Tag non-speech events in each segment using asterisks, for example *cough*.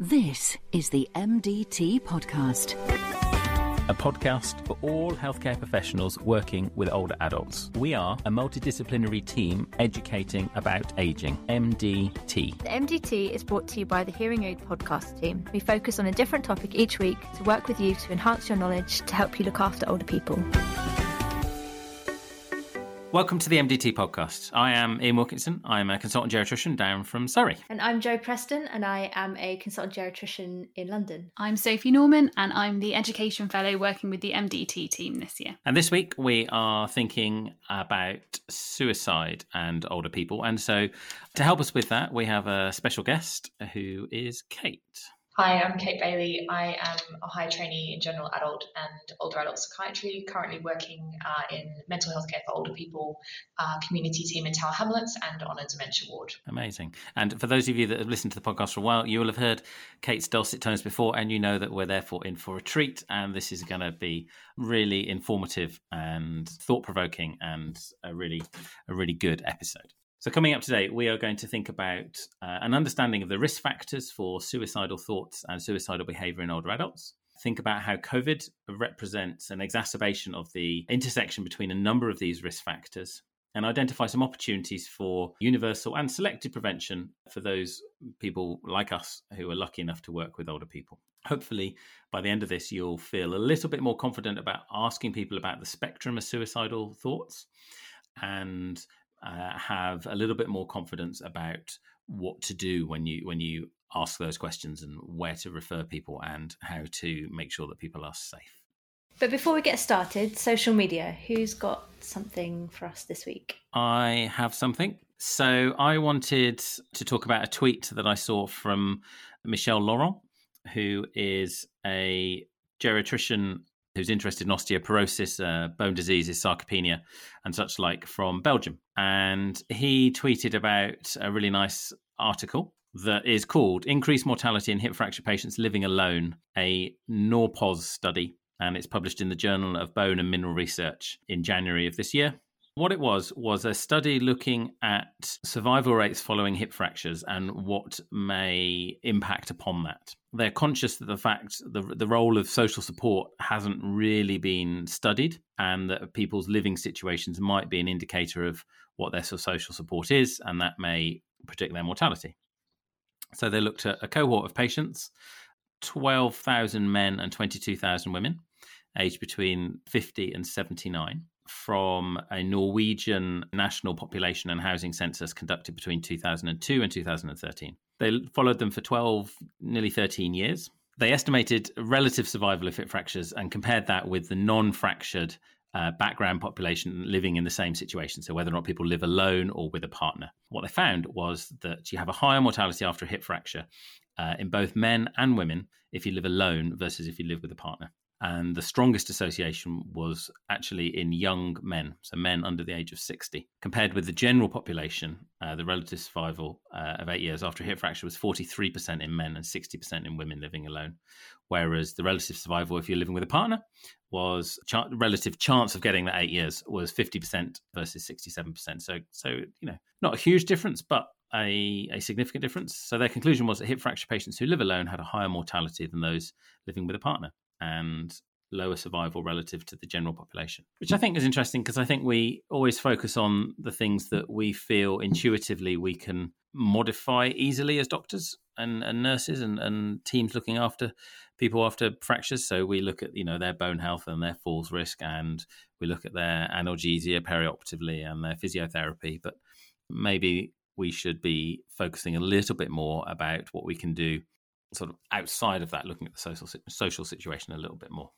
This is the MDT Podcast. a podcast for all healthcare professionals working with older adults. We are a multidisciplinary team educating about aging, MDT. The MDT is brought to you by the Hearing Aid podcast team. We focus on a different topic each week to work with you to enhance your knowledge to help you look after older people. Welcome to the MDT podcast. I am Iain Wilkinson. I'm a consultant geriatrician down from Surrey. And I'm Jo Preston, and I am a consultant geriatrician in London. I'm Sophie Norman, and I'm the Education Fellow working with the MDT team this year. And this week we are thinking about suicide and older people. And so to help us with that, we have a special guest who is Cate. Hi, I'm Cate Bailey. I am a high trainee in general adult and older adult psychiatry, currently working uh, in mental health care for older people, uh, community team in Tower Hamlets, and on a dementia ward. Amazing. And for those of you that have listened to the podcast for a while, you will have heard Cate's dulcet tones before, and you know that we're therefore in for a treat. And this is going to be really informative and thought provoking and a really, a really good episode. So, coming up today, we are going to think about uh, an understanding of the risk factors for suicidal thoughts and suicidal behavior in older adults. Think about how COVID represents an exacerbation of the intersection between a number of these risk factors and identify some opportunities for universal and selected prevention for those people like us who are lucky enough to work with older people. Hopefully, by the end of this, you'll feel a little bit more confident about asking people about the spectrum of suicidal thoughts and uh, have a little bit more confidence about what to do when you when you ask those questions and where to refer people and how to make sure that people are safe. But before we get started, social media. Who's got something for us this week? I have something. So I wanted to talk about a tweet that I saw from Michelle Laurent, who is a geriatrician who's interested in osteoporosis, uh, bone diseases, sarcopenia, and such like from Belgium. And he tweeted about a really nice article that is called Increased Mortality in Hip Fracture Patients Living Alone, a NOREPOS study. And it's published in the Journal of Bone and Mineral Research in January of this year. What it was was a study looking at survival rates following hip fractures and what may impact upon that. They're conscious that the fact the the role of social support hasn't really been studied, and that people's living situations might be an indicator of what their social support is, and that may predict their mortality. So they looked at a cohort of patients, twelve thousand men and twenty two thousand women, aged between fifty and seventy nine from a Norwegian national population and housing census conducted between 2002 and 2013. They followed them for 12, nearly 13 years. They estimated relative survival of hip fractures and compared that with the non fractured uh, background population living in the same situation. So, whether or not people live alone or with a partner. What they found was that you have a higher mortality after a hip fracture uh, in both men and women if you live alone versus if you live with a partner and the strongest association was actually in young men, so men under the age of 60. Compared with the general population, uh, the relative survival uh, of eight years after a hip fracture was 43% in men and 60% in women living alone. Whereas the relative survival, if you're living with a partner, was ch- relative chance of getting that eight years was 50% versus 67%. So, so you know, not a huge difference, but a, a significant difference. So their conclusion was that hip fracture patients who live alone had a higher mortality than those living with a partner and lower survival relative to the general population, which I think is interesting because I think we always focus on the things that we feel intuitively we can modify easily as doctors and, and nurses and, and teams looking after people after fractures. So we look at you know their bone health and their falls risk, and we look at their analgesia perioperatively and their physiotherapy. But maybe we should be focusing a little bit more about what we can do sort of outside of that, looking at the social social situation a little bit more.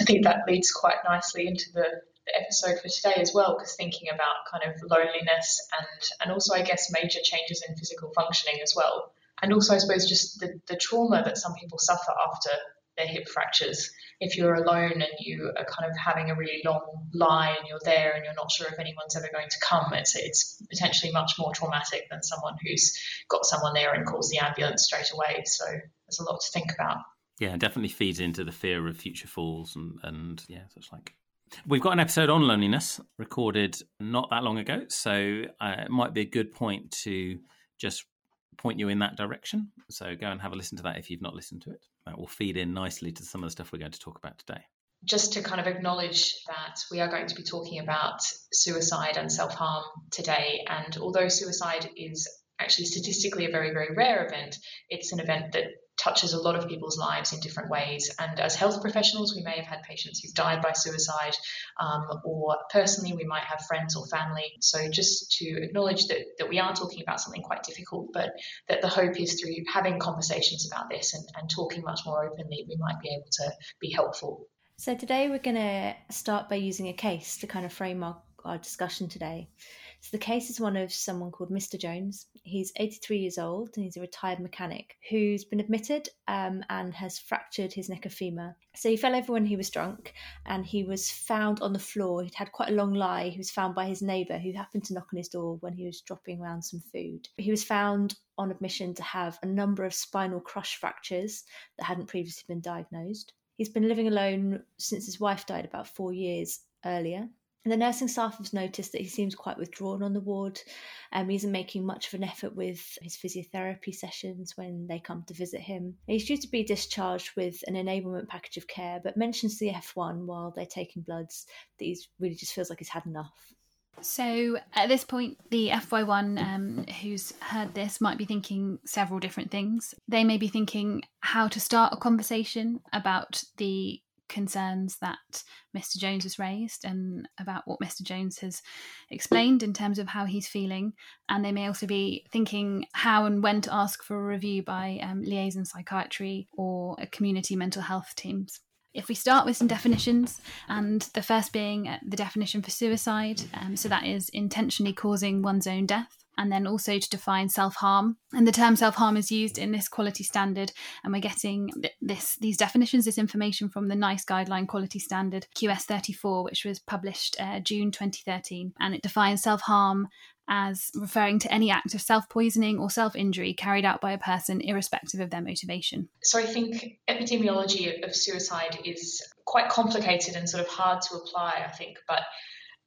I think that leads quite nicely into the, the episode for today as well, because thinking about kind of loneliness and and also I guess major changes in physical functioning as well, and also I suppose just the, the trauma that some people suffer after their hip fractures. If you're alone and you are kind of having a really long lie and you're there and you're not sure if anyone's ever going to come, it's it's potentially much more traumatic than someone who's got someone there and calls the ambulance straight away. So there's a lot to think about. Yeah, definitely feeds into the fear of future falls and and yeah, it's like We've got an episode on loneliness recorded not that long ago, so uh, it might be a good point to just point you in that direction. So go and have a listen to that if you've not listened to it. That will feed in nicely to some of the stuff we're going to talk about today. Just to kind of acknowledge that we are going to be talking about suicide and self harm today. And although suicide is actually statistically a very, very rare event, it's an event that touches a lot of people's lives in different ways. And as health professionals, we may have had patients who've died by suicide, um, or personally, we might have friends or family. So just to acknowledge that, that we are talking about something quite difficult, but that the hope is through having conversations about this and, and talking much more openly, we might be able to be helpful. So today we're going to start by using a case to kind of frame our, our discussion today. So the case is one of someone called Mr. Jones. He's 83 years old and he's a retired mechanic who's been admitted um, and has fractured his neck of femur. So he fell over when he was drunk and he was found on the floor. He'd had quite a long lie. He was found by his neighbour who happened to knock on his door when he was dropping around some food. He was found on admission to have a number of spinal crush fractures that hadn't previously been diagnosed. He's been living alone since his wife died about four years earlier. The nursing staff has noticed that he seems quite withdrawn on the ward. Um, he isn't making much of an effort with his physiotherapy sessions when they come to visit him. He's due to be discharged with an enablement package of care, but mentions the F1 while they're taking bloods that he really just feels like he's had enough. So at this point, the FY1 um, who's heard this might be thinking several different things. They may be thinking how to start a conversation about the concerns that Mr. Jones has raised and about what Mr. Jones has explained in terms of how he's feeling. And they may also be thinking how and when to ask for a review by um, liaison psychiatry or community mental health teams. If we start with some definitions, and the first being uh, the definition for suicide, um, so that is intentionally causing one's own death and then also to define self harm. And the term self harm is used in this quality standard, and we're getting this these definitions, this information from the NICE guideline quality standard QS34, which was published uh, June 2013, and it defines self harm as referring to any act of self poisoning or self injury carried out by a person, irrespective of their motivation. So I think epidemiology of suicide is quite complicated and sort of hard to apply, I think, but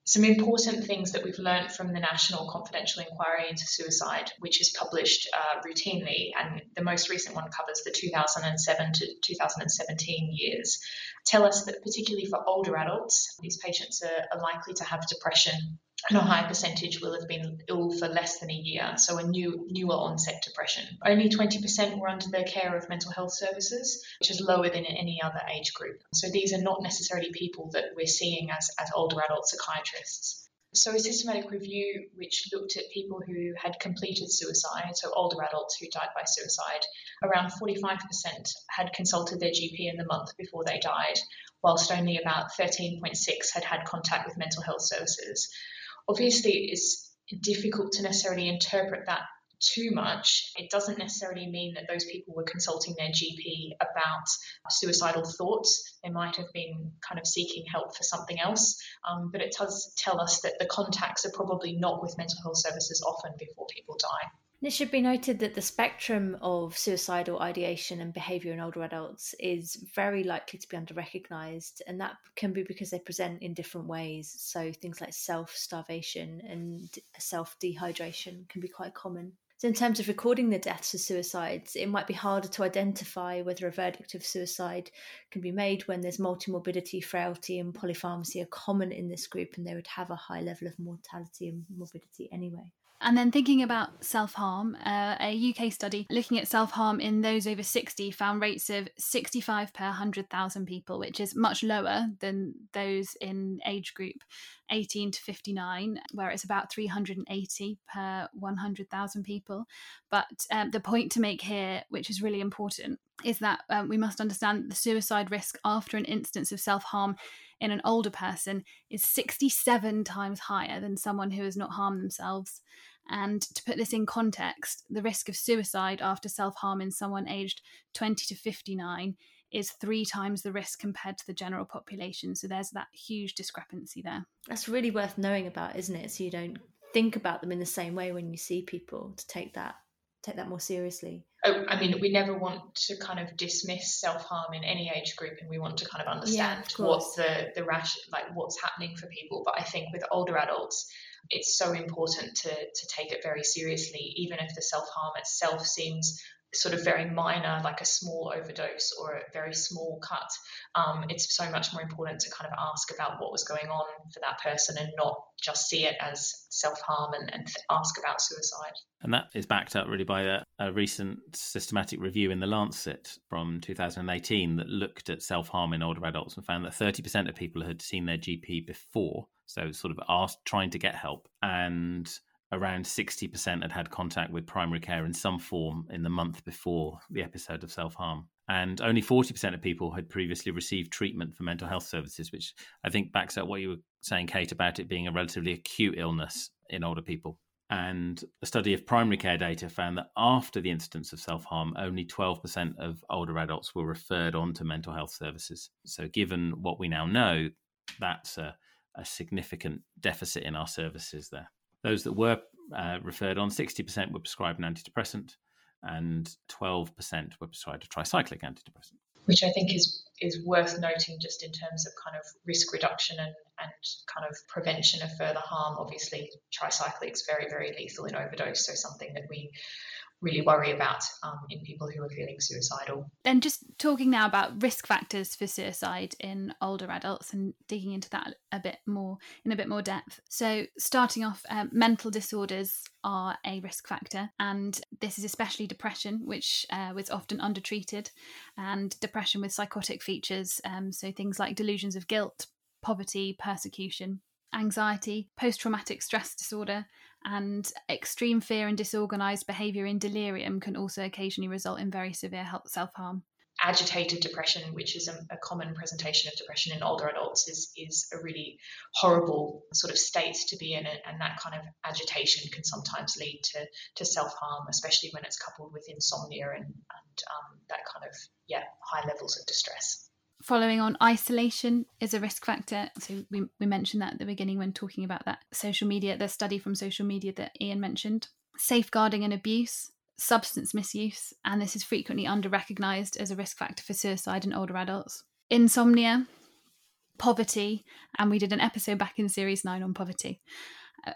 some important things that we've learned from the National Confidential Inquiry into Suicide, which is published uh, routinely, and the most recent one covers the 2007 to 2017 years, tell us that particularly for older adults, these patients are, are likely to have depression and a high percentage will have been ill for less than a year, so a new newer onset depression. Only 20% were under the care of mental health services, which is lower than any other age group. So these are not necessarily people that we're seeing as, as older adult psychiatrists. So, a systematic review which looked at people who had completed suicide, so older adults who died by suicide, around 45% had consulted their GP in the month before they died, whilst only about 13.6 had had contact with mental health services obviously it's difficult to necessarily interpret that too much. It doesn't necessarily mean that those people were consulting their GP about suicidal thoughts. They might have been kind of seeking help for something else. Um, but it does tell us that the contacts are probably not with mental health services often before people die. It should be noted that the spectrum of suicidal ideation and behaviour in older adults is very likely to be under recognised, and that can be because they present in different ways. So, things like self starvation and self dehydration can be quite common. So, in terms of recording the deaths of suicides, it might be harder to identify whether a verdict of suicide can be made when there's multimorbidity, frailty, and polypharmacy are common in this group, and they would have a high level of mortality and morbidity anyway. And then thinking about self harm, uh, a UK study looking at self harm in those over 60 found rates of 65 per 100,000 people, which is much lower than those in age group 18 to 59, where it's about 380 per 100,000 people. But um, the point to make here, which is really important, is that um, we must understand the suicide risk after an instance of self harm in an older person is 67 times higher than someone who has not harmed themselves. And to put this in context, the risk of suicide after self harm in someone aged 20 to 59 is three times the risk compared to the general population. So there's that huge discrepancy there. That's really worth knowing about, isn't it? So you don't think about them in the same way when you see people to take that take that more seriously. Oh, I mean, we never want to kind of dismiss self harm in any age group, and we want to kind of understand yeah, of what's the the rash, like what's happening for people. But I think with older adults, it's so important to, to take it very seriously, even if the self harm itself seems sort of very minor, like a small overdose or a very small cut, um, it's so much more important to kind of ask about what was going on for that person and not just see it as self harm and, and, ask about suicide. And that is backed up really by a, a, recent systematic review in the Lancet from 2018 that looked at self harm in older adults and found that 30% of people had seen their GP before, so sort of asked trying to get help, and around 60% had had contact with primary care in some form in the month before the episode of self harm. And only 40% of people had previously received treatment for mental health services, which I think backs up what you were saying, Cate, about it being a relatively acute illness in older people. And a study of primary care data found that after the incidence of self harm, only 12% of older adults were referred on to mental health services. So, given what we now know, that's a, a significant deficit in our services there. Those that were uh, referred on, 60% were prescribed an antidepressant and 12% were prescribed a tricyclic antidepressant. Which I think is is worth noting just in terms of kind of risk reduction and, and kind of prevention of further harm. Obviously, tricyclics very, very lethal in overdose, so something that we really worry about um, in people who are feeling suicidal. And just talking now about risk factors for suicide in older adults and digging into that a bit more in a bit more depth. So, starting off, um, mental disorders are a risk factor, and this is especially depression, which uh, was often undertreated, and depression with psychotic features. Um, so, things like delusions of guilt, poverty, persecution. Anxiety, post traumatic stress disorder, and extreme fear and disorganized behavior in delirium can also occasionally result in very severe self harm. Agitated depression, which is a, a, common presentation of depression in older adults, is is a really horrible sort of state to be in, and that kind of agitation can sometimes lead to to self harm, especially when it's coupled with insomnia and and um, that kind of yeah high levels of distress following on isolation is a risk factor. So we, we mentioned that at the beginning when talking about that social media the study from social media that Iain mentioned. Safeguarding and abuse substance misuse and this is frequently under recognized as a risk factor for suicide in older adults. Insomnia poverty and we did an episode back in series 9 on poverty.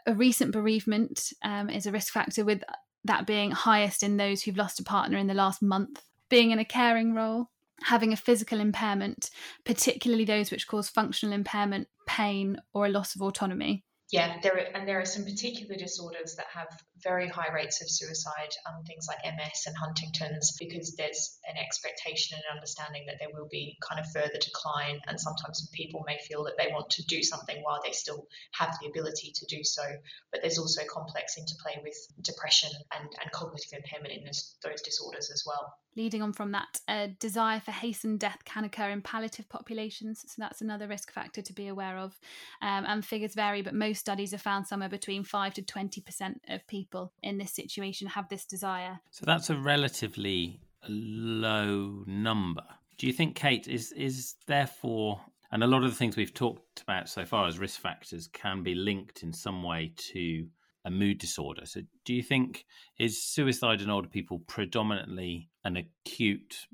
A recent bereavement um, is a risk factor with that being highest in those who've lost a partner in the last month. Being in a caring role having a physical impairment, particularly those which cause functional impairment, pain, or a loss of autonomy. Yeah, there are, and there are some particular disorders that have very high rates of suicide, um, things like MS and Huntington's, because there's an expectation and understanding that there will be kind of further decline, and sometimes people may feel that they want to do something while they still have the ability to do so. But there's also complex interplay with depression and, and cognitive impairment in this, those disorders as well leading on from that, a desire for hastened death can occur in palliative populations. So that's another risk factor to be aware of. Um, and figures vary, but most studies have found somewhere between 5 to 20% of people in this situation have this desire. So that's a relatively low number. Do you think, Cate, is, is therefore, and a lot of the things we've talked about so far as risk factors can be linked in some way to a mood disorder. So, do you think is suicide in older people predominantly an acute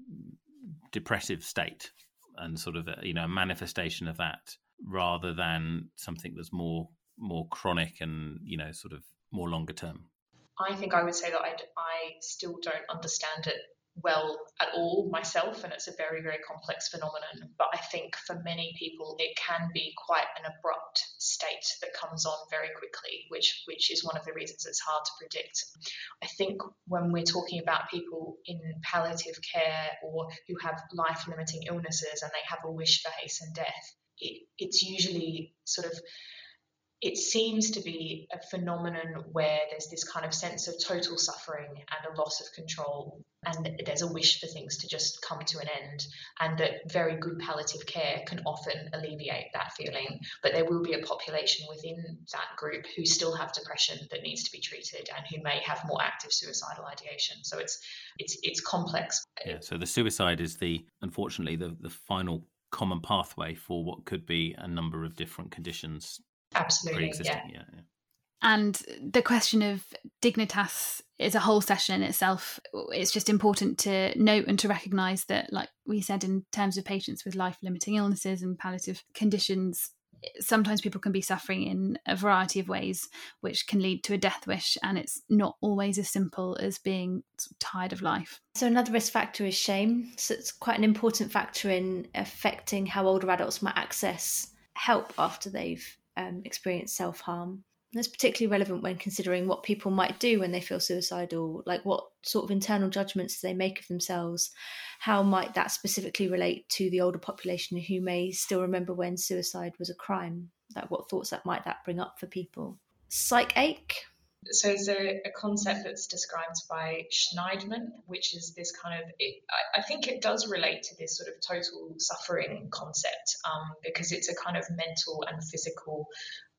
depressive state and sort of a, you know a manifestation of that, rather than something that's more more chronic and you know sort of more longer term? I think I would say that I, I still don't understand it well at all myself, and it's a very, very complex phenomenon. But I think for many people, it can be quite an abrupt state that comes on very quickly, which which is one of the reasons it's hard to predict. I think when we're talking about people in palliative care or who have life-limiting illnesses and they have a wish for hastened death, it, it's usually sort of it seems to be a phenomenon where there's this kind of sense of total suffering and a loss of control, and there's a wish for things to just come to an end, and that very good palliative care can often alleviate that feeling. But there will be a population within that group who still have depression that needs to be treated, and who may have more active suicidal ideation. So it's it's it's complex. Yeah. So the suicide is the unfortunately the the final common pathway for what could be a number of different conditions Absolutely. Yeah. yeah. yeah. And the question of dignitas is a whole session in itself. It's just important to note and to recognise that, like we said, in terms of patients with life limiting illnesses and palliative conditions, sometimes people can be suffering in a variety of ways, which can lead to a death wish. And it's not always as simple as being tired of life. So, another risk factor is shame. So, it's quite an important factor in affecting how older adults might access help after they've um, experienced self harm. That's particularly relevant when considering what people might do when they feel suicidal, like what sort of internal judgments do they make of themselves? How might that specifically relate to the older population who may still remember when suicide was a crime? Like what thoughts that might that bring up for people? Psychache. So there's a, a concept that's described by Shneidman, which is this kind of, it, I, I, think it does relate to this sort of total suffering concept um, because it's a kind of mental and physical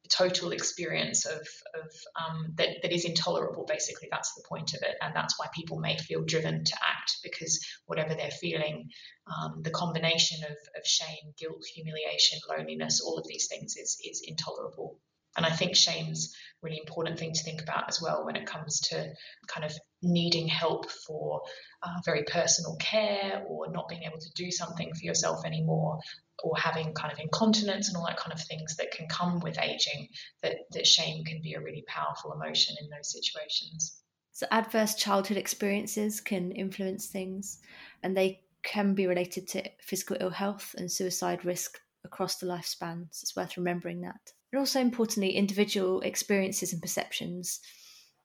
total experience of, of um, that, that is intolerable basically. That's the point of it. And that's why people may feel driven to act because whatever they're feeling um, the combination of, of shame guilt humiliation loneliness all of these things is, is intolerable and I think shame's a really important thing to think about as well when it comes to kind of needing help for uh, very personal care or not being able to do something for yourself anymore or having kind of incontinence and all that kind of things that can come with aging, that, that shame can be a really powerful emotion in those situations. So, adverse childhood experiences can influence things and they can be related to physical ill health and suicide risk across the lifespan. So, it's worth remembering that. And also, importantly, individual experiences and perceptions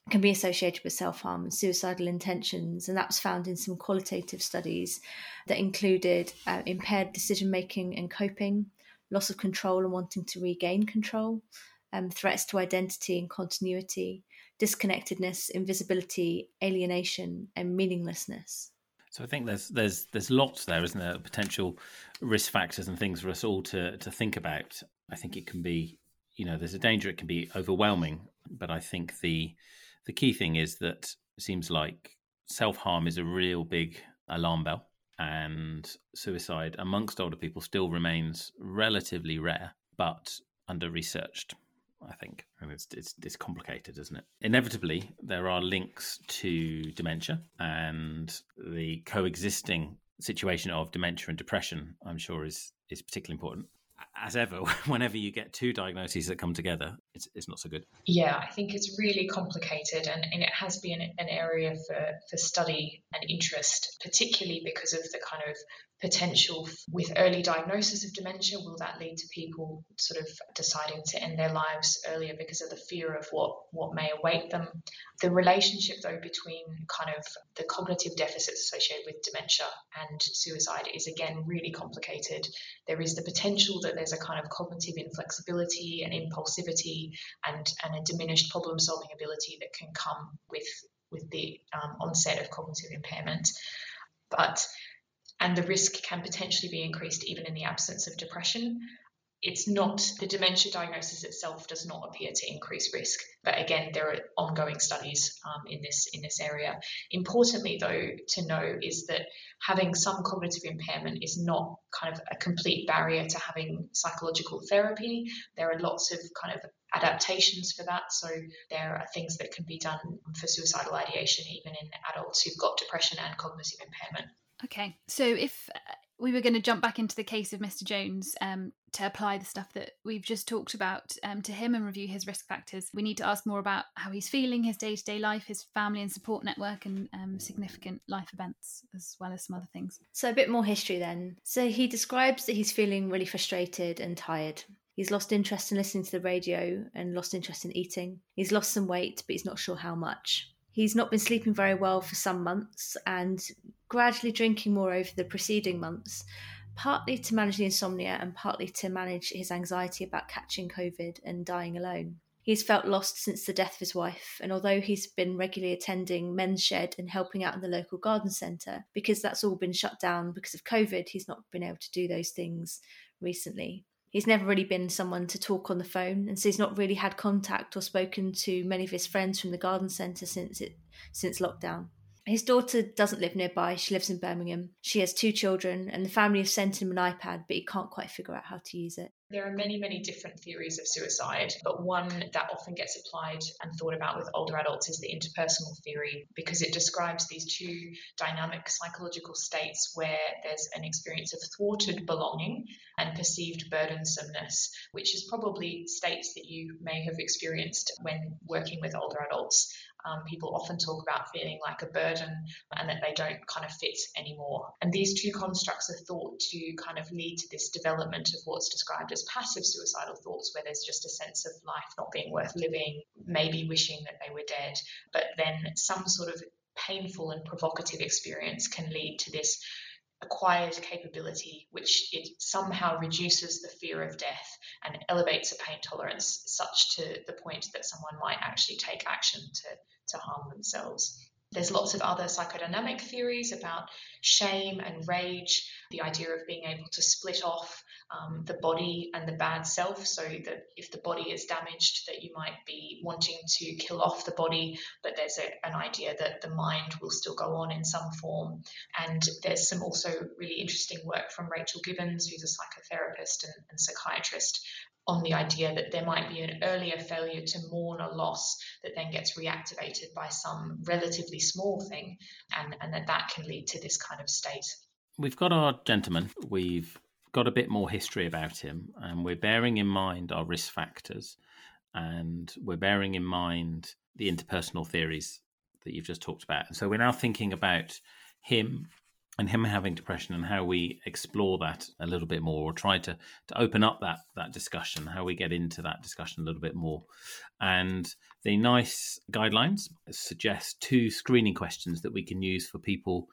can be associated with self harm and suicidal intentions. And that was found in some qualitative studies that included uh, impaired decision making and coping, loss of control and wanting to regain control, um, threats to identity and continuity, disconnectedness, invisibility, alienation, and meaninglessness. So I think there's there's there's lots there, isn't there? Potential risk factors and things for us all to to think about. I think it can be, you know, there's a danger it can be overwhelming, but I think the the key thing is that it seems like self harm is a real big alarm bell, and suicide amongst older people still remains relatively rare, but under researched. I think, and it's, it's it's complicated, isn't it? Inevitably, there are links to dementia and the coexisting situation of dementia and depression. I'm sure is is particularly important as ever, *laughs* whenever you get two diagnoses that come together, it's, it's not so good. Yeah, I think it's really complicated and, and it has been an area for, for study and interest, particularly because of the kind of potential with early diagnosis of dementia? Will that lead to people sort of deciding to end their lives earlier because of the fear of what, what may await them? The relationship, though, between kind of the cognitive deficits associated with dementia and suicide is again really complicated. There is the potential that there's a kind of cognitive inflexibility and impulsivity and, and a diminished problem solving ability that can come with with the um, onset of cognitive impairment. But and the risk can potentially be increased even in the absence of depression. It's not the dementia diagnosis itself does not appear to increase risk, but again, there are ongoing studies um, in this in this area. Importantly, though, to know is that having some cognitive impairment is not kind of a complete barrier to having psychological therapy. There are lots of kind of adaptations for that. So there are things that can be done for suicidal ideation even in adults who've got depression and cognitive impairment. Okay, so if uh, we were going to jump back into the case of Mr. Jones um, to apply the stuff that we've just talked about um, to him and review his risk factors, we need to ask more about how he's feeling, his day to day life, his family and support network, and um, significant life events, as well as some other things. So, a bit more history then. So, he describes that he's feeling really frustrated and tired. He's lost interest in listening to the radio and lost interest in eating. He's lost some weight, but he's not sure how much. He's not been sleeping very well for some months and gradually drinking more over the preceding months, partly to manage the insomnia and partly to manage his anxiety about catching COVID and dying alone. He's felt lost since the death of his wife, and although he's been regularly attending men's shed and helping out in the local garden centre, because that's all been shut down because of COVID, he's not been able to do those things recently. He's never really been someone to talk on the phone, and so he's not really had contact or spoken to many of his friends from the garden centre since it since lockdown. His daughter doesn't live nearby, she lives in Birmingham. She has two children, and the family have sent him an iPad, but he can't quite figure out how to use it. There are many, many different theories of suicide, but one that often gets applied and thought about with older adults is the interpersonal theory because it describes these two dynamic psychological states where there's an experience of thwarted belonging and perceived burdensomeness, which is probably states that you may have experienced when working with older adults. Um, people often talk about feeling like a burden and that they don't kind of fit anymore. And these two constructs are thought to kind of lead to this development of what's described as passive suicidal thoughts, where there's just a sense of life not being worth living, maybe wishing that they were dead, but then some sort of painful and provocative experience can lead to this acquired capability, which it somehow reduces the fear of death and elevates a pain tolerance such to the point that someone might actually take action to, to harm themselves. There's lots of other psychodynamic theories about shame and rage, the idea of being able to split off um, the body and the bad self, so that if the body is damaged, that you might be wanting to kill off the body, but there's a, an idea that the mind will still go on in some form. And there's some also really interesting work from Rachel gibbons who's a psychotherapist and, and psychiatrist, on the idea that there might be an earlier failure to mourn a loss that then gets reactivated by some relatively small thing, and, and that that can lead to this kind of state. We've got our gentleman. We've got a bit more history about him, and we're bearing in mind our risk factors, and we're bearing in mind the interpersonal theories that you've just talked about. So we're now thinking about him and him having depression and how we explore that a little bit more or try to to open up that that discussion how we get into that discussion a little bit more and the NICE guidelines suggest two screening questions that we can use for people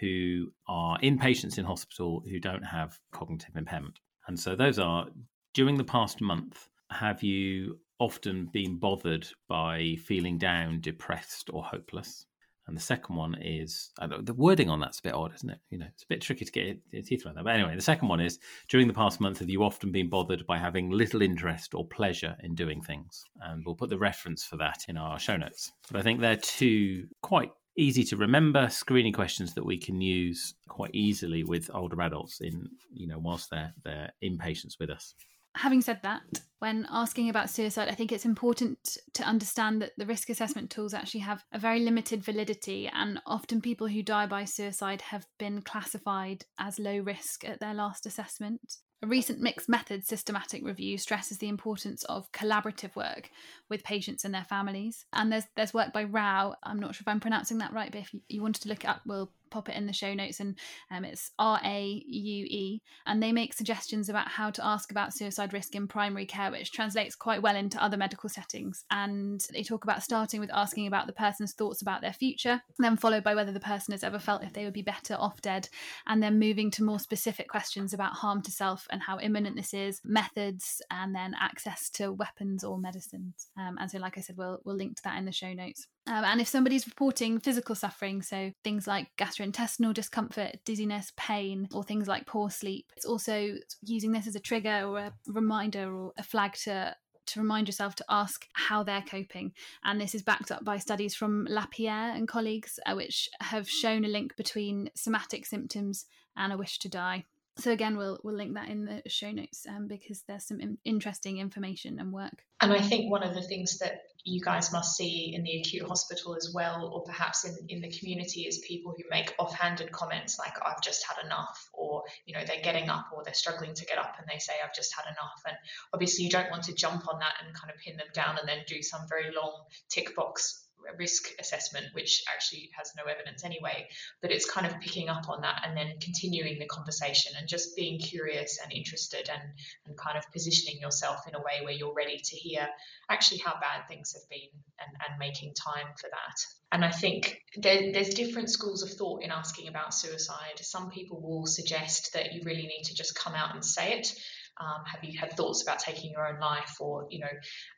who are inpatients in hospital who don't have cognitive impairment and so those are during the past month have you often been bothered by feeling down depressed or hopeless and the second one is uh, the wording on that's a bit odd, isn't it? You know, it's a bit tricky to get your teeth around that. But anyway, the second one is during the past month, have you often been bothered by having little interest or pleasure in doing things? And we'll put the reference for that in our show notes. But I think they're two quite easy to remember screening questions that we can use quite easily with older adults in, you know, whilst they're they're in patients with us having said that, when asking about suicide, I think it's important to understand that the risk assessment tools actually have a very limited validity, and often people who die by suicide have been classified as low risk at their last assessment. A recent mixed methods systematic review stresses the importance of collaborative work with patients and their families. And there's there's work by Rao. I'm not sure if I'm pronouncing that right, but if you, you wanted to look it up, we'll pop it in the show notes and um, it's r-a-u-e and they make suggestions about how to ask about suicide risk in primary care which translates quite well into other medical settings. And they talk about starting with asking about the person's thoughts about their future then followed by whether the person has ever felt if they would be better off dead and then moving to more specific questions about harm to self and how imminent this is methods and then access to weapons or medicines. Um, and so like i said we'll, we'll link to that in the show notes um, and if somebody's reporting physical suffering, so things like gastrointestinal discomfort, dizziness, pain, or things like poor sleep, it's also using this as a trigger or a reminder or a flag to to remind yourself to ask how they're coping. And this is backed up by studies from Lapierre and colleagues, uh, which have shown a link between somatic symptoms and a wish to die so again we'll we'll link that in the show notes um, because there's some in- interesting information and work. And i think one of the things that you guys must see in the acute hospital as well or perhaps in, in the community is people who make offhanded comments like i've just had enough or you know they're getting up or they're struggling to get up and they say i've just had enough. And obviously you don't want to jump on that and kind of pin them down and then do some very long tick box risk assessment, which actually has no evidence anyway, but it's kind of picking up on that and then continuing the conversation and just being curious and interested and, and kind of positioning yourself in a way where you're ready to hear actually how bad things have been and, and making time for that. And I think there, there's different schools of thought in asking about suicide. Some people will suggest that you really need to just come out and say it. Um, have you had thoughts about taking your own life or you know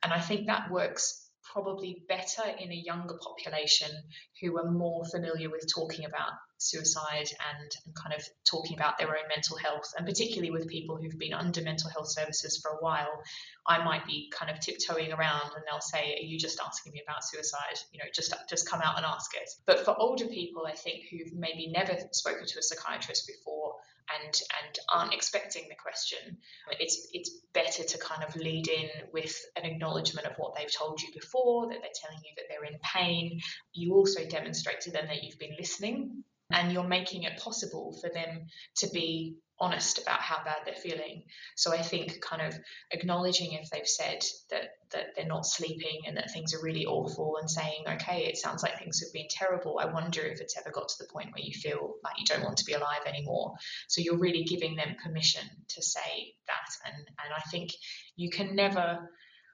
and i think that works probably better in a younger population who are more familiar with talking about suicide and, and kind of talking about their own mental health, and particularly with people who've been under mental health services for a while, I might be kind of tiptoeing around and they'll say, Are you just asking me about suicide? You know, just just come out and ask it. But for older people, I think who've maybe never spoken to a psychiatrist before and and aren't expecting the question, it's it's better to kind of lead in with an acknowledgement of what they've told you before, that they're telling you that they're in pain. You also demonstrate to them that you've been listening and you're making it possible for them to be honest about how bad they're feeling. So I think kind of acknowledging if they've said that that they're not sleeping and that things are really awful and saying, okay, it sounds like things have been terrible. I wonder if it's ever got to the point where you feel like you don't want to be alive anymore. So you're really giving them permission to say that. And and I think you can never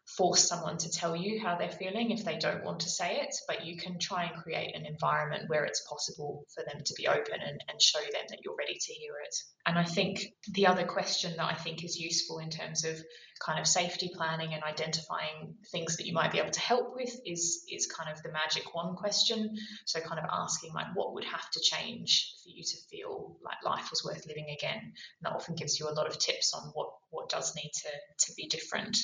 force someone to tell you how they're feeling if they don't want to say it, but you can try and create an environment where it's possible for them to be open and, and show them that you're ready to hear it. And I think the other question that I think is useful in terms of kind of safety planning and identifying things that you might be able to help with is is kind of the magic one question. So kind of asking like what would have to change for you to feel like life was worth living again. And that often gives you a lot of tips on what what does need to to be different.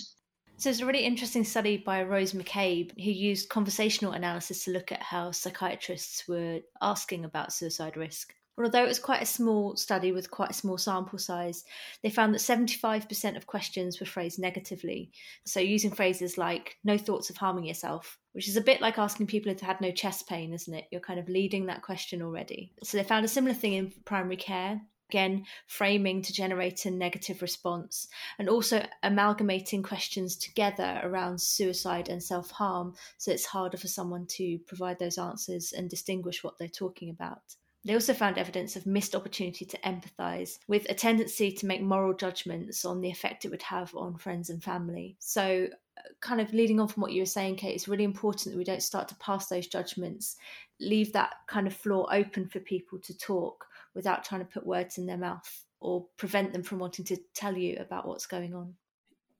So there's a really interesting study by Rose McCabe who used conversational analysis to look at how psychiatrists were asking about suicide risk. And although it was quite a small study with quite a small sample size, they found that 75% of questions were phrased negatively. So using phrases like no thoughts of harming yourself, which is a bit like asking people if they had no chest pain, isn't it? You're kind of leading that question already. So they found a similar thing in primary care again framing to generate a negative response and also amalgamating questions together around suicide and self-harm so it's harder for someone to provide those answers and distinguish what they're talking about they also found evidence of missed opportunity to empathise, with a tendency to make moral judgments on the effect it would have on friends and family. So, uh, kind of leading on from what you were saying, Cate, it's really important that we don't start to pass those judgments, leave that kind of floor open for people to talk without trying to put words in their mouth or prevent them from wanting to tell you about what's going on.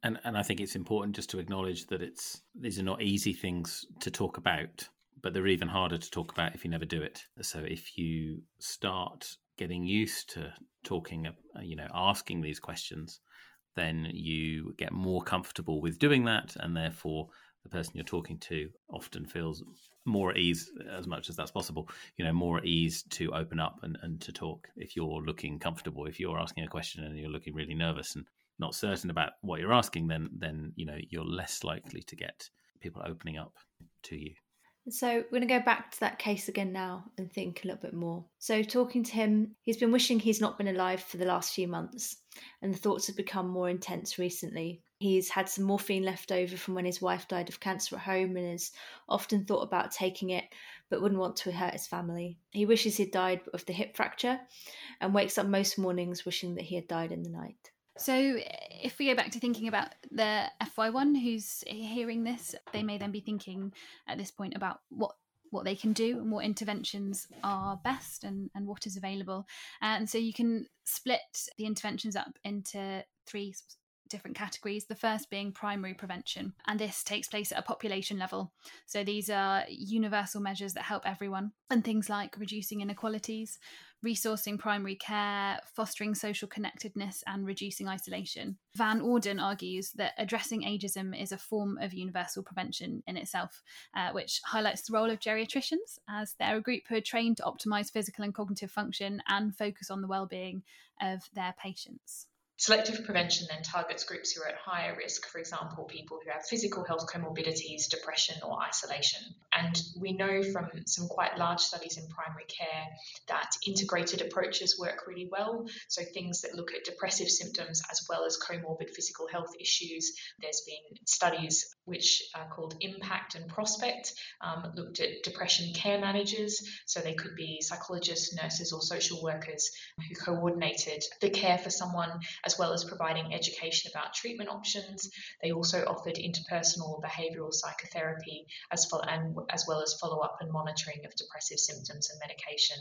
And and I think it's important just to acknowledge that it's these are not easy things to talk about, but they're even harder to talk about if you never do it. So if you start getting used to talking, uh, you know, asking these questions, then you get more comfortable with doing that, and therefore the person you're talking to often feels more at ease as much as that's possible you know more at ease to open up and, and to talk if you're looking comfortable if you're asking a question and you're looking really nervous and not certain about what you're asking then then you know you're less likely to get people opening up to you so we're going to go back to that case again now and think a little bit more. So talking to him, he's been wishing he's not been alive for the last few months, and the thoughts have become more intense recently. He's had some morphine left over from when his wife died of cancer at home and has often thought about taking it, but wouldn't want to hurt his family. He wishes he'd died of the hip fracture and wakes up most mornings wishing that he had died in the night. So, if we go back to thinking about the FY1 who's hearing this, they may then be thinking at this point about what what they can do and what interventions are best and, and what is available. And so you can split the interventions up into three different categories. The first being primary prevention, and this takes place at a population level. So these are universal measures that help everyone, and things like reducing inequalities, resourcing primary care, fostering social connectedness, and reducing isolation. Van Orden argues that addressing ageism is a form of universal prevention in itself, uh, which highlights the role of geriatricians, as they're a group who are trained to optimize physical and cognitive function and focus on the well-being of their patients. Selective prevention then targets groups who are at higher risk, for example, people who have physical health comorbidities, depression, or isolation. And we know from some quite large studies in primary care that integrated approaches work really well. So, things that look at depressive symptoms as well as comorbid physical health issues. There's been studies which are called Impact and Prospect, um, looked at depression care managers. So, they could be psychologists, nurses, or social workers who coordinated the care for someone as well as providing education about treatment options. They also offered interpersonal behavioural psychotherapy as, fo- and, as well as follow up and monitoring of depressive symptoms and medication.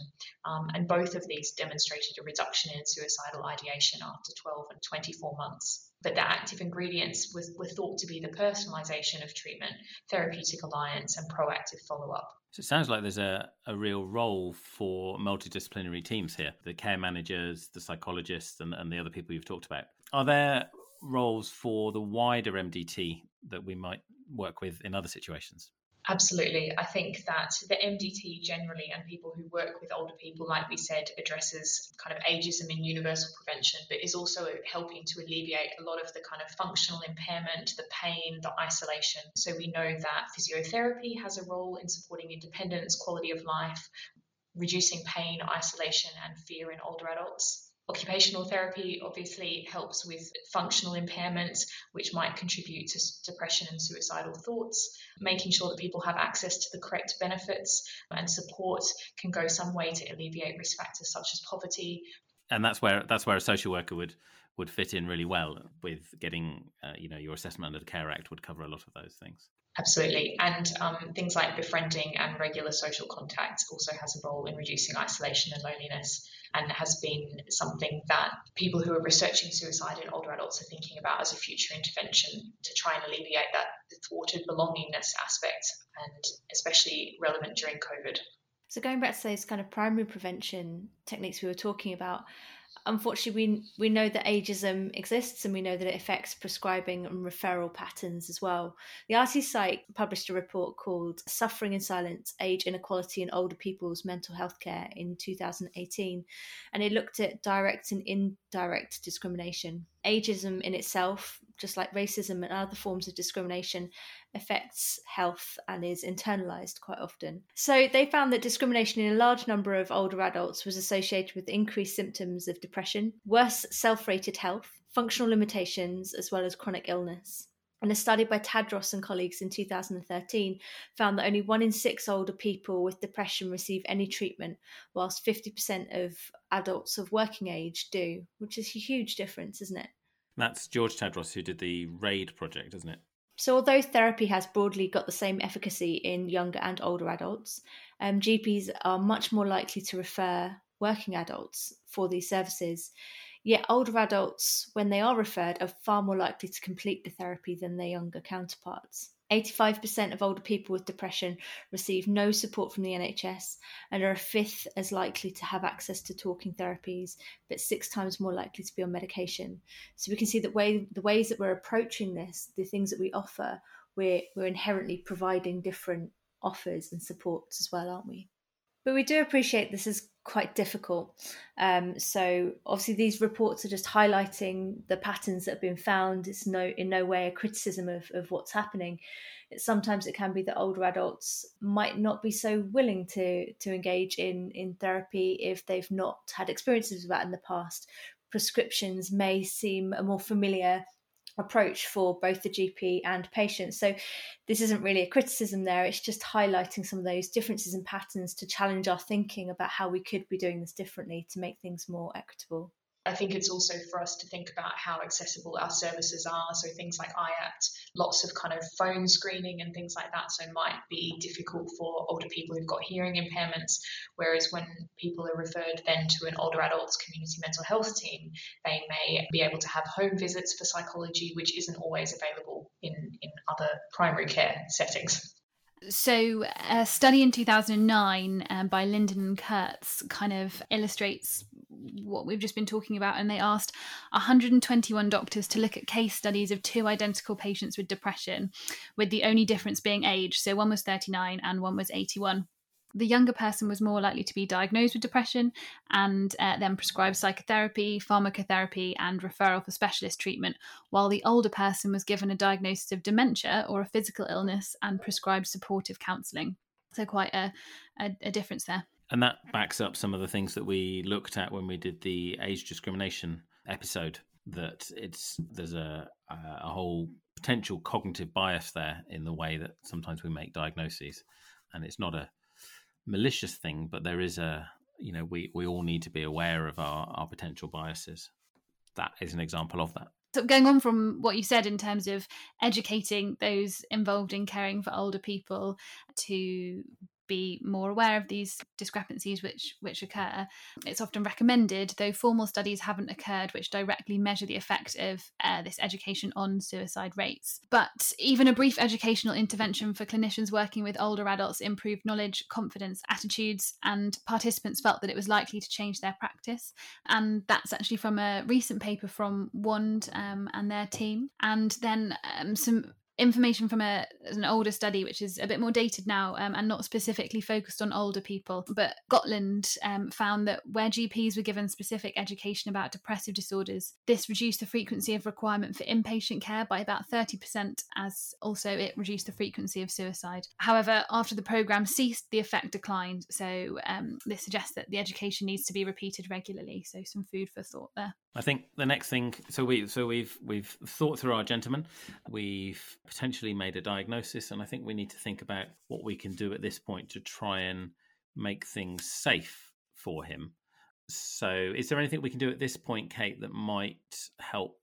Um, and both of these demonstrated a reduction in suicidal ideation after 12 and 24 months. but the active ingredients was, were thought to be the personalization of treatment, therapeutic alliance, and proactive follow up. So it sounds like there's a, a real role for multidisciplinary teams here the care managers, the psychologists, and, and the other people you've talked about. Are there roles for the wider MDT that we might work with in other situations? Absolutely. I think that the MDT generally and people who work with older people, like we said, addresses kind of ageism in universal prevention, but is also helping to alleviate a lot of the kind of functional impairment, the pain, the isolation. So we know that physiotherapy has a role in supporting independence, quality of life, reducing pain, isolation, and fear in older adults. Occupational therapy obviously helps with functional impairments, which might contribute to depression and suicidal thoughts. Making sure that people have access to the correct benefits and support can go some way to alleviate risk factors such as poverty. And that's where that's where a social worker would would fit in really well with getting, uh, you know, your assessment under the Care Act would cover a lot of those things. Absolutely. And um, things like befriending and regular social contact also has a role in reducing isolation and loneliness and has been something that people who are researching suicide in older adults are thinking about as a future intervention to try and alleviate that thwarted belongingness aspect and especially relevant during COVID. So going back to those kind of primary prevention techniques we were talking about, unfortunately, we we know that ageism exists, and we know that it affects prescribing and referral patterns as well. The RCPsych published a report called "Suffering in Silence: Age Inequality in Older People's Mental Health Care" in 2018, and it looked at direct and indirect discrimination. Ageism in itself, just like racism and other forms of discrimination, affects health and is internalized quite often. So they found that discrimination in a large number of older adults was associated with increased symptoms of depression, worse self rated health, functional limitations, as well as chronic illness. And a study by Tadros and colleagues in 2013 found that only one in six older people with depression receive any treatment, whilst 50% of adults of working age do, which is a huge difference, isn't it? That's George Tadros who did the RAID project, isn't it? So, although therapy has broadly got the same efficacy in younger and older adults, um, GPs are much more likely to refer working adults for these services. Yet, older adults, when they are referred, are far more likely to complete the therapy than their younger counterparts. 85% of older people with depression receive no support from the NHS and are a fifth as likely to have access to talking therapies, but six times more likely to be on medication. So we can see that way the ways that we're approaching this, the things that we offer, we're we're inherently providing different offers and supports as well, aren't we? But we do appreciate this is quite difficult. Um, so obviously these reports are just highlighting the patterns that have been found. It's no in no way a criticism of, of what's happening. It, sometimes it can be that older adults might not be so willing to to engage in in therapy if they've not had experiences of that in the past. Prescriptions may seem a more familiar approach for both the GP and patients. So this isn't really a criticism there, it's just highlighting some of those differences and patterns to challenge our thinking about how we could be doing this differently to make things more equitable. I think it's also for us to think about how accessible our services are. So things like IAPT, lots of kind of phone screening and things like that. So might be difficult for older people who've got hearing impairments. Whereas when people are referred then to an older adults community mental health team, they may be able to have home visits for psychology, which isn't always available in, in other primary care settings. So, a study in 2009 um, by Linden and Kurtz kind of illustrates what we've just been talking about. And they asked 121 doctors to look at case studies of two identical patients with depression, with the only difference being age. So, one was 39 and one was 81 the younger person was more likely to be diagnosed with depression and uh, then prescribed psychotherapy, pharmacotherapy, and referral for specialist treatment, while the older person was given a diagnosis of dementia or a physical illness and prescribed supportive counselling. So, quite a, a, a difference there. And that backs up some of the things that we looked at when we did the age discrimination episode. That it's there's a a whole potential cognitive bias there in the way that sometimes we make diagnoses, and it's not a malicious thing, but there is a you know we we all need to be aware of our our potential biases. That is an example of that. So going on from what you said in terms of educating those involved in caring for older people to be more aware of these discrepancies which which occur. It's often recommended, though formal studies haven't occurred which directly measure the effect of uh, this education on suicide rates. But even a brief educational intervention for clinicians working with older adults improved knowledge, confidence, attitudes, and participants felt that it was likely to change their practice. And that's actually from a recent paper from Wand um, and their team. And then um, some information from a, an older study, which is a bit more dated now um, and not specifically focused on older people. But Gotland um, found that where GPs were given specific education about depressive disorders, this reduced the frequency of requirement for inpatient care by about 30%, as also it reduced the frequency of suicide. However, after the programme ceased, the effect declined. So um, this suggests that the education needs to be repeated regularly. So some food for thought there. I think the next thing. So we so we've we've thought through our gentleman. We've potentially made a diagnosis, and I think we need to think about what we can do at this point to try and make things safe for him. So, is there anything we can do at this point, Cate, that might help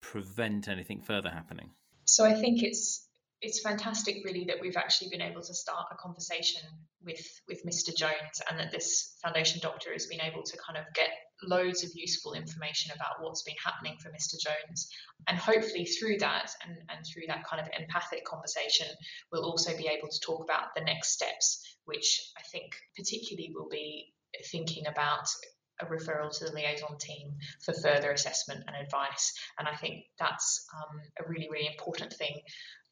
prevent anything further happening? So, I think it's it's fantastic really that we've actually been able to start a conversation with with Mr. Jones and that this foundation doctor has been able to kind of get loads of useful information about what's been happening for Mr. Jones. And hopefully through that and, and through that kind of empathic conversation, we'll also be able to talk about the next steps, which I think particularly will be thinking about a referral to the liaison team for further assessment and advice. And I think that's um, a really, really important thing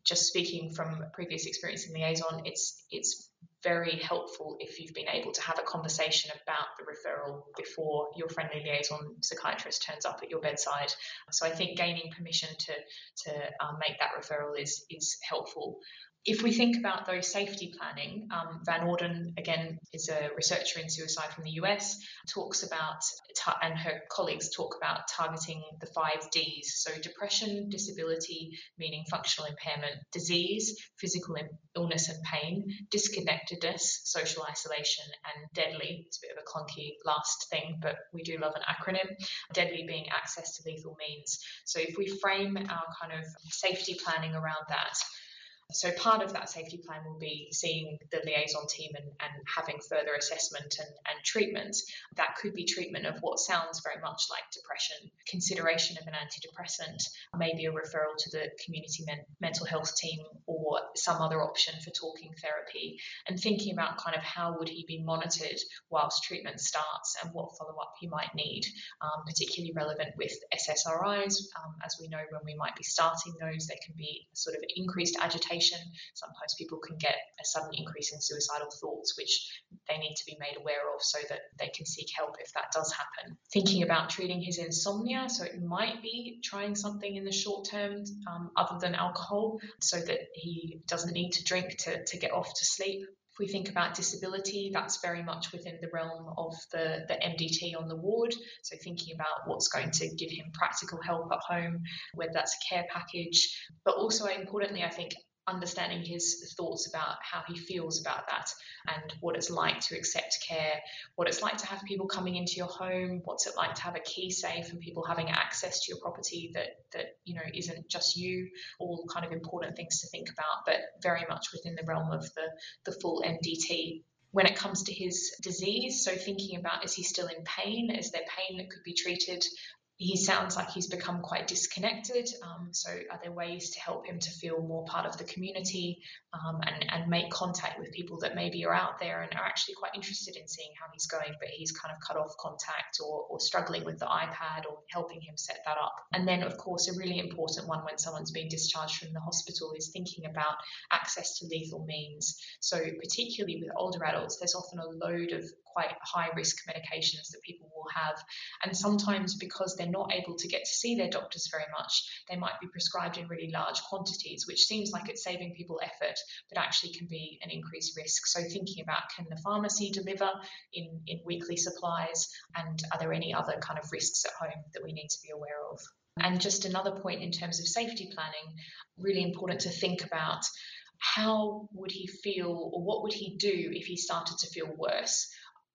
just speaking from previous experience in liaison, it's it's very helpful if you've been able to have a conversation about the referral before your friendly liaison psychiatrist turns up at your bedside. So I think gaining permission to to um, make that referral is is helpful if we think about those safety planning, um, Van Orden, again, is a researcher in suicide from the US, talks about, and her colleagues talk about targeting the five Ds. So, depression, disability, meaning functional impairment, disease, physical illness and pain, disconnectedness, social isolation, and deadly. It's a bit of a clunky last thing, but we do love an acronym. Deadly being access to lethal means. So, if we frame our kind of safety planning around that, so part of that safety plan will be seeing the liaison team and, and having further assessment and, and treatment. That could be treatment of what sounds very much like depression, consideration of an antidepressant, maybe a referral to the community men- mental health team or some other option for talking therapy, and thinking about kind of how would he be monitored whilst treatment starts and what follow-up he might need, um, particularly relevant with SSRIs. Um, as we know, when we might be starting those, there can be sort of increased agitation Sometimes people can get a sudden increase in suicidal thoughts, which they need to be made aware of so that they can seek help if that does happen. Thinking about treating his insomnia, so it might be trying something in the short term um, other than alcohol so that he doesn't need to drink to, to get off to sleep If we think about disability, that's very much within the realm of the, the MDT on the ward. So, thinking about what's going to give him practical help at home, whether that's a care package, but also importantly, I think understanding his thoughts about how he feels about that and what it's like to accept care, what it's like to have people coming into your home, what's it like to have a key safe and people having access to your property that that you know isn't just you, all kind of important things to think about, but very much within the realm of the the full MDT when it comes to his disease. So, thinking about is he still in pain? Is there pain that could be treated? He sounds like he's become quite disconnected. Um, so, are there ways to help him to feel more part of the community um, and, and make contact with people that maybe are out there and are actually quite interested in seeing how he's going, but he's kind of cut off contact or, or struggling with the iPad or helping him set that up? And then, of course, a really important one when someone's been discharged from the hospital is thinking about access to lethal means. So, particularly with older adults, there's often a load of quite high risk medications that people will have. And sometimes, because they're not able to get to see their doctors very much, they might be prescribed in really large quantities, which seems like it's saving people effort, but actually can be an increased risk. So, thinking about can the pharmacy deliver in, in weekly supplies, and are there any other kind of risks at home that we need to be aware of? And just another point in terms of safety planning, really important to think about how would he feel or what would he do if he started to feel worse?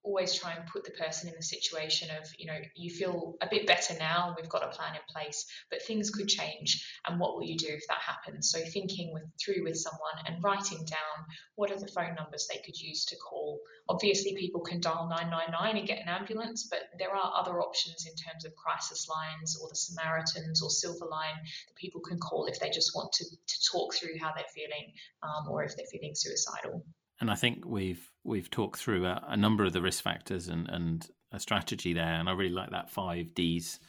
Always try and put the person in the situation of, you know, you feel a bit better now, we've got a plan in place, but things could change. And what will you do if that happens? So thinking with, through with someone and writing down what are the phone numbers they could use to call. Obviously, people can dial 999 and get an ambulance, but there are other options in terms of crisis lines or the Samaritans or Silver Line that people can call if they just want to, to talk through how they're feeling um, or if they're feeling suicidal. And I think we've we've talked through a, a, number of the risk factors and, and a strategy there, and I really like that five Ds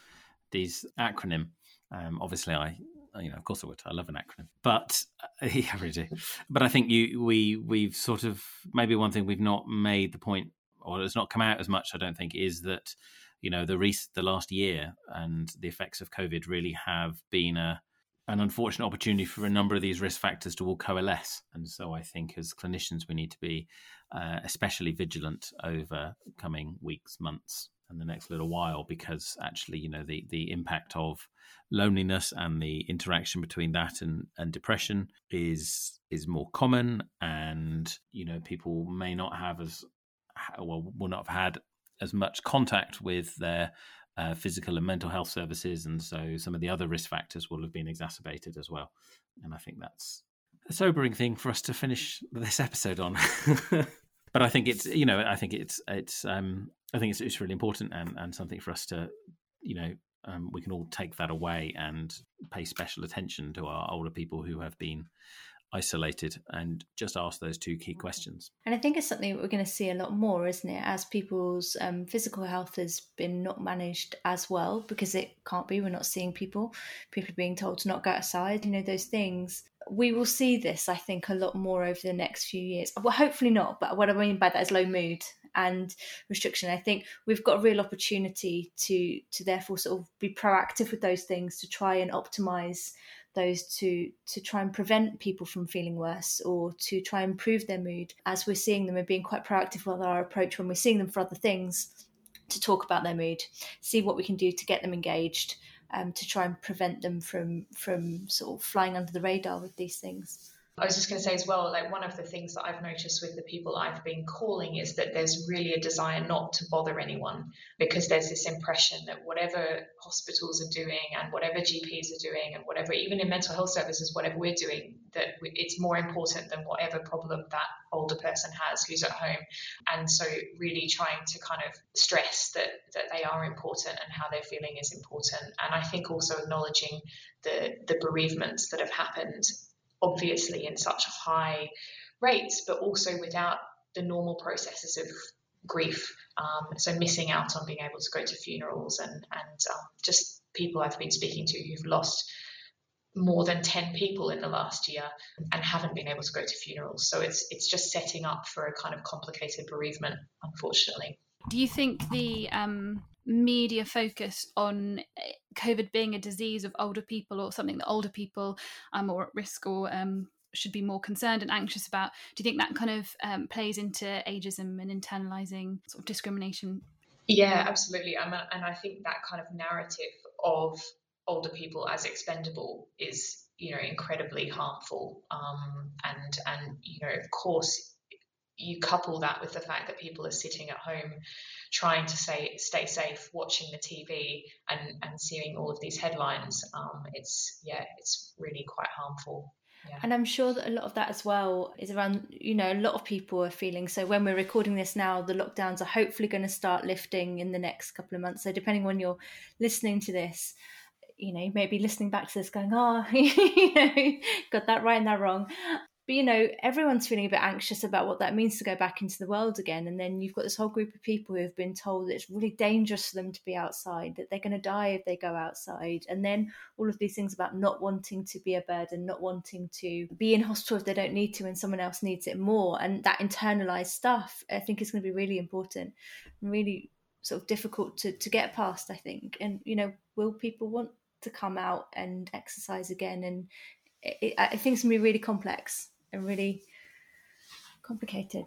Ds acronym. Um, obviously, I you know, of course I would. I love an acronym, but *laughs* yeah, I really do. But I think you we we've sort of maybe one thing we've not made the point, or it's not come out as much. I don't think is that you know the rec- the last year and the effects of COVID really have been a an unfortunate opportunity for a number of these risk factors to all coalesce. And so I think as clinicians, we need to be uh, especially vigilant over coming weeks, months, and the next little while, because actually, you know, the, the impact of loneliness and the interaction between that and, and depression is is more common. And, you know, people may not have as well, will not have had as much contact with their uh, physical and mental health services, and so some of the other risk factors will have been exacerbated as well. And I think that's a sobering thing for us to finish this episode on. *laughs* but I think it's you know I think it's it's um, I think it's it's really important and and something for us to you know um, we can all take that away and pay special attention to our older people who have been isolated and just ask those two key questions. And I think it's something we're going to see a lot more, isn't it? As people's um, physical health has been not managed as well because it can't be. We're not seeing people. People are being told to not go outside. You know those things. We will see this, I think, a lot more over the next few years. Well, hopefully not. But what I mean by that is low mood and restriction. I think we've got a real opportunity to to therefore sort of be proactive with those things to try and optimize those to to try and prevent people from feeling worse or to try and improve their mood as we're seeing them and being quite proactive with our approach when we're seeing them for other things to talk about their mood see what we can do to get them engaged um, to try and prevent them from from sort of flying under the radar with these things I was just going to say as well, like one of the things that I've noticed with the people I've been calling is that there's really a desire not to bother anyone because there's this impression that whatever hospitals are doing and whatever GPs are doing and whatever, even in mental health services, whatever we're doing, that it's more important than whatever problem that older person has who's at home. And so really trying to kind of stress that, that they are important and how they're feeling is important. And I think also acknowledging the, the bereavements that have happened obviously in such high rates, but also without the normal processes of grief. Um, so missing out on being able to go to funerals and and um, just people I've been speaking to who've lost more than 10 people in the last year and haven't been able to go to funerals so it's it's just setting up for a kind of complicated bereavement unfortunately do you think the um, media focus on eh, COVID being a disease of older people or something that older people are more at risk or um, should be more concerned and anxious about. Do you think that kind of um, plays into ageism and internalizing sort of discrimination? Yeah, absolutely. and I think that kind of narrative of older people as expendable is, you know, incredibly harmful. Um, and and you know, of course, you couple that with the fact that people are sitting at home trying to say stay safe watching the tv and and seeing all of these headlines um, it's yeah it's really quite harmful yeah. And I'm sure that a lot of that as well is around, you know, a lot of people are feeling. So when we're recording this now, the lockdowns are hopefully going to start lifting in the next couple of months. So depending on you're listening to this, you know, you may be listening back to this going, oh, *laughs* you know, got that right and that wrong but you know everyone's feeling a bit anxious about what that means to go back into the world again and then you've got this whole group of people who have been told that it's really dangerous for them to be outside that they're going to die if they go outside and then all of these things about not wanting to be a burden not wanting to be in hospital if they don't need to and someone else needs it more and that internalized stuff i think is going to be really important really sort of difficult to, to get past i think. And you know will people want to come out and exercise again? And it, I think it's going to be really complex and really complicated.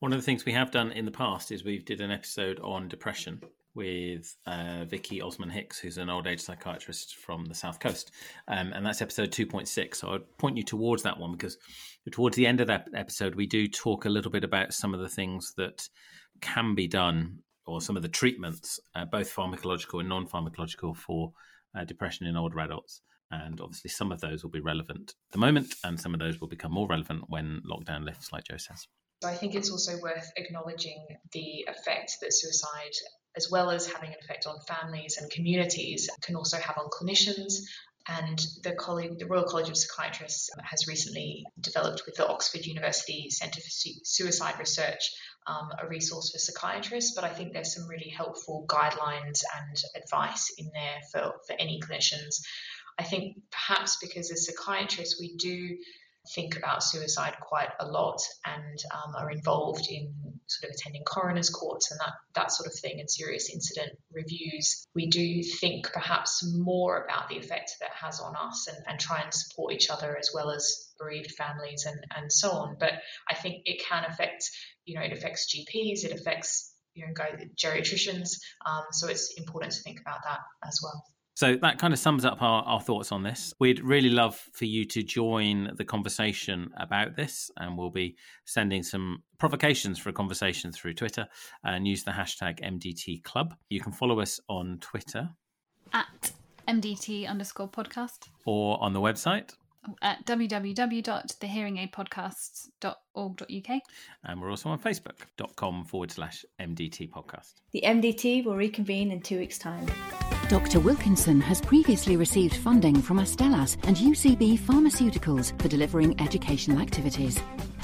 One of the things we have done in the past is we did an episode on depression with uh, Vicky Osman Hicks, who's an old age psychiatrist from the South Coast. Um, and that's episode 2.6. So I'd point you towards that one because towards the end of that episode, we do talk a little bit about some of the things that can be done, or some of the treatments, uh, both pharmacological and non pharmacological, for uh, depression in older adults. And obviously, some of those will be relevant at the moment, and some of those will become more relevant when lockdown lifts, like Jo says. I think it's also worth acknowledging the effect that suicide, as well as having an effect on families and communities, can also have on clinicians. And the, College, the Royal College of Psychiatrists has recently developed with the Oxford University Centre for Suicide Research um, a resource for psychiatrists, but I think there's some really helpful guidelines and advice in there for, for any clinicians. I think perhaps because as psychiatrists, we do think about suicide quite a lot and um, are involved in sort of attending coroner's courts and that, that sort of thing and serious incident reviews, we do think perhaps more about the effect that has on us and, and try and support each other as well as bereaved families and, and so on. But I think it can affect, you know, it affects GPs, it affects, you know, geriatricians. Um, so it's important to think about that as well. So that kind of sums up our, our thoughts on this. We'd really love for you to join the conversation about this, and we'll be sending some provocations for a conversation through Twitter and use the hashtag MDT Club. You can follow us on Twitter at MDT underscore podcast or on the website at www.thehearingaidpodcasts.org.uk. And we're also on facebook.com forward slash MDT podcast. The MDT will reconvene in two weeks' time. Dr. Wilkinson has previously received funding from Astellas and UCB Pharmaceuticals for delivering educational activities.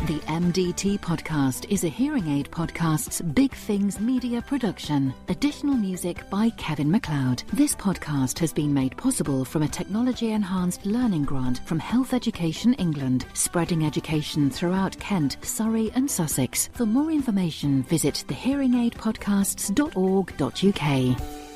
The MDT podcast is a hearing aid podcast's Big Things media production. Additional music by Kevin MacLeod. This podcast has been made possible from a technology enhanced learning grant from Health Education England, spreading education throughout Kent, Surrey, and Sussex. For more information, visit thehearingaidpodcasts.org.uk.